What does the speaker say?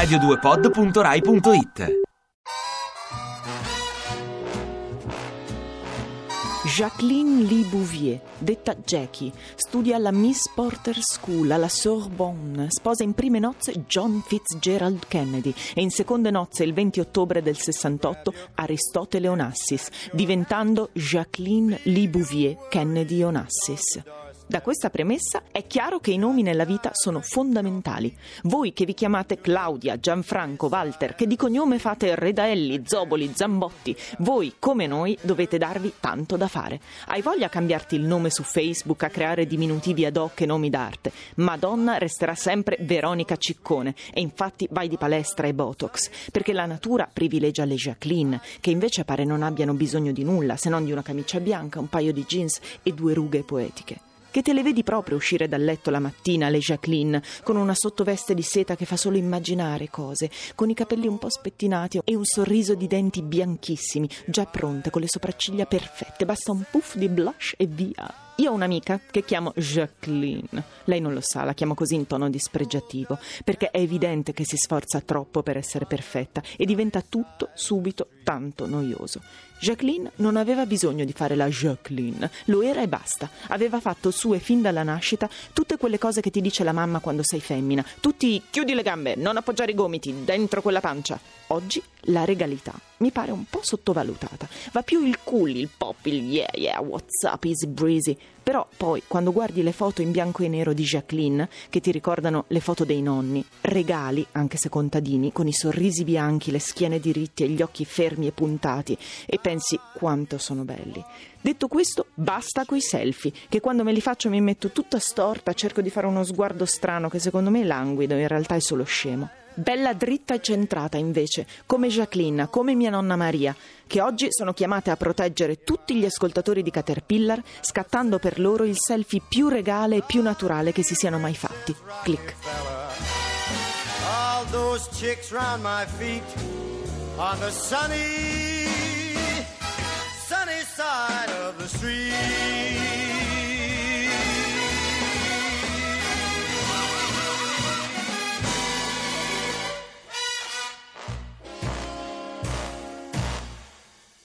radio2pod.rai.it Jacqueline Lee Bouvier, detta Jackie, studia alla Miss Porter School alla Sorbonne, sposa in prime nozze John Fitzgerald Kennedy e in seconde nozze il 20 ottobre del 68 Aristotele Onassis, diventando Jacqueline Lee Bouvier Kennedy Onassis. Da questa premessa è chiaro che i nomi nella vita sono fondamentali. Voi che vi chiamate Claudia, Gianfranco, Walter, che di cognome fate Redaelli, Zoboli, Zambotti, voi come noi dovete darvi tanto da fare. Hai voglia a cambiarti il nome su Facebook, a creare diminutivi ad hoc e nomi d'arte. Madonna resterà sempre Veronica Ciccone e infatti vai di palestra e Botox, perché la natura privilegia le Jacqueline, che invece pare non abbiano bisogno di nulla se non di una camicia bianca, un paio di jeans e due rughe poetiche che te le vedi proprio uscire dal letto la mattina, le Jacqueline, con una sottoveste di seta che fa solo immaginare cose, con i capelli un po' spettinati e un sorriso di denti bianchissimi, già pronte, con le sopracciglia perfette. Basta un puff di blush e via. Io ho un'amica che chiamo Jacqueline. Lei non lo sa, la chiamo così in tono dispregiativo, perché è evidente che si sforza troppo per essere perfetta e diventa tutto subito tanto noioso. Jacqueline non aveva bisogno di fare la Jacqueline, lo era e basta. Aveva fatto sue fin dalla nascita tutte quelle cose che ti dice la mamma quando sei femmina. Tutti chiudi le gambe, non appoggiare i gomiti, dentro quella pancia. Oggi la regalità mi pare un po' sottovalutata. Va più il cool, il pop, il yeah yeah, what's up, easy breezy. Però poi, quando guardi le foto in bianco e nero di Jacqueline, che ti ricordano le foto dei nonni, regali, anche se contadini, con i sorrisi bianchi, le schiene diritte e gli occhi fermi e puntati, e pensi quanto sono belli. Detto questo, basta coi selfie, che quando me li faccio mi metto tutta storta, cerco di fare uno sguardo strano che secondo me è languido, in realtà è solo scemo. Bella dritta e centrata invece, come Jacqueline, come mia nonna Maria, che oggi sono chiamate a proteggere tutti gli ascoltatori di Caterpillar, scattando per loro il selfie più regale e più naturale che si siano mai fatti. Click. All those chicks round my feet on the sunny, sunny side of the street.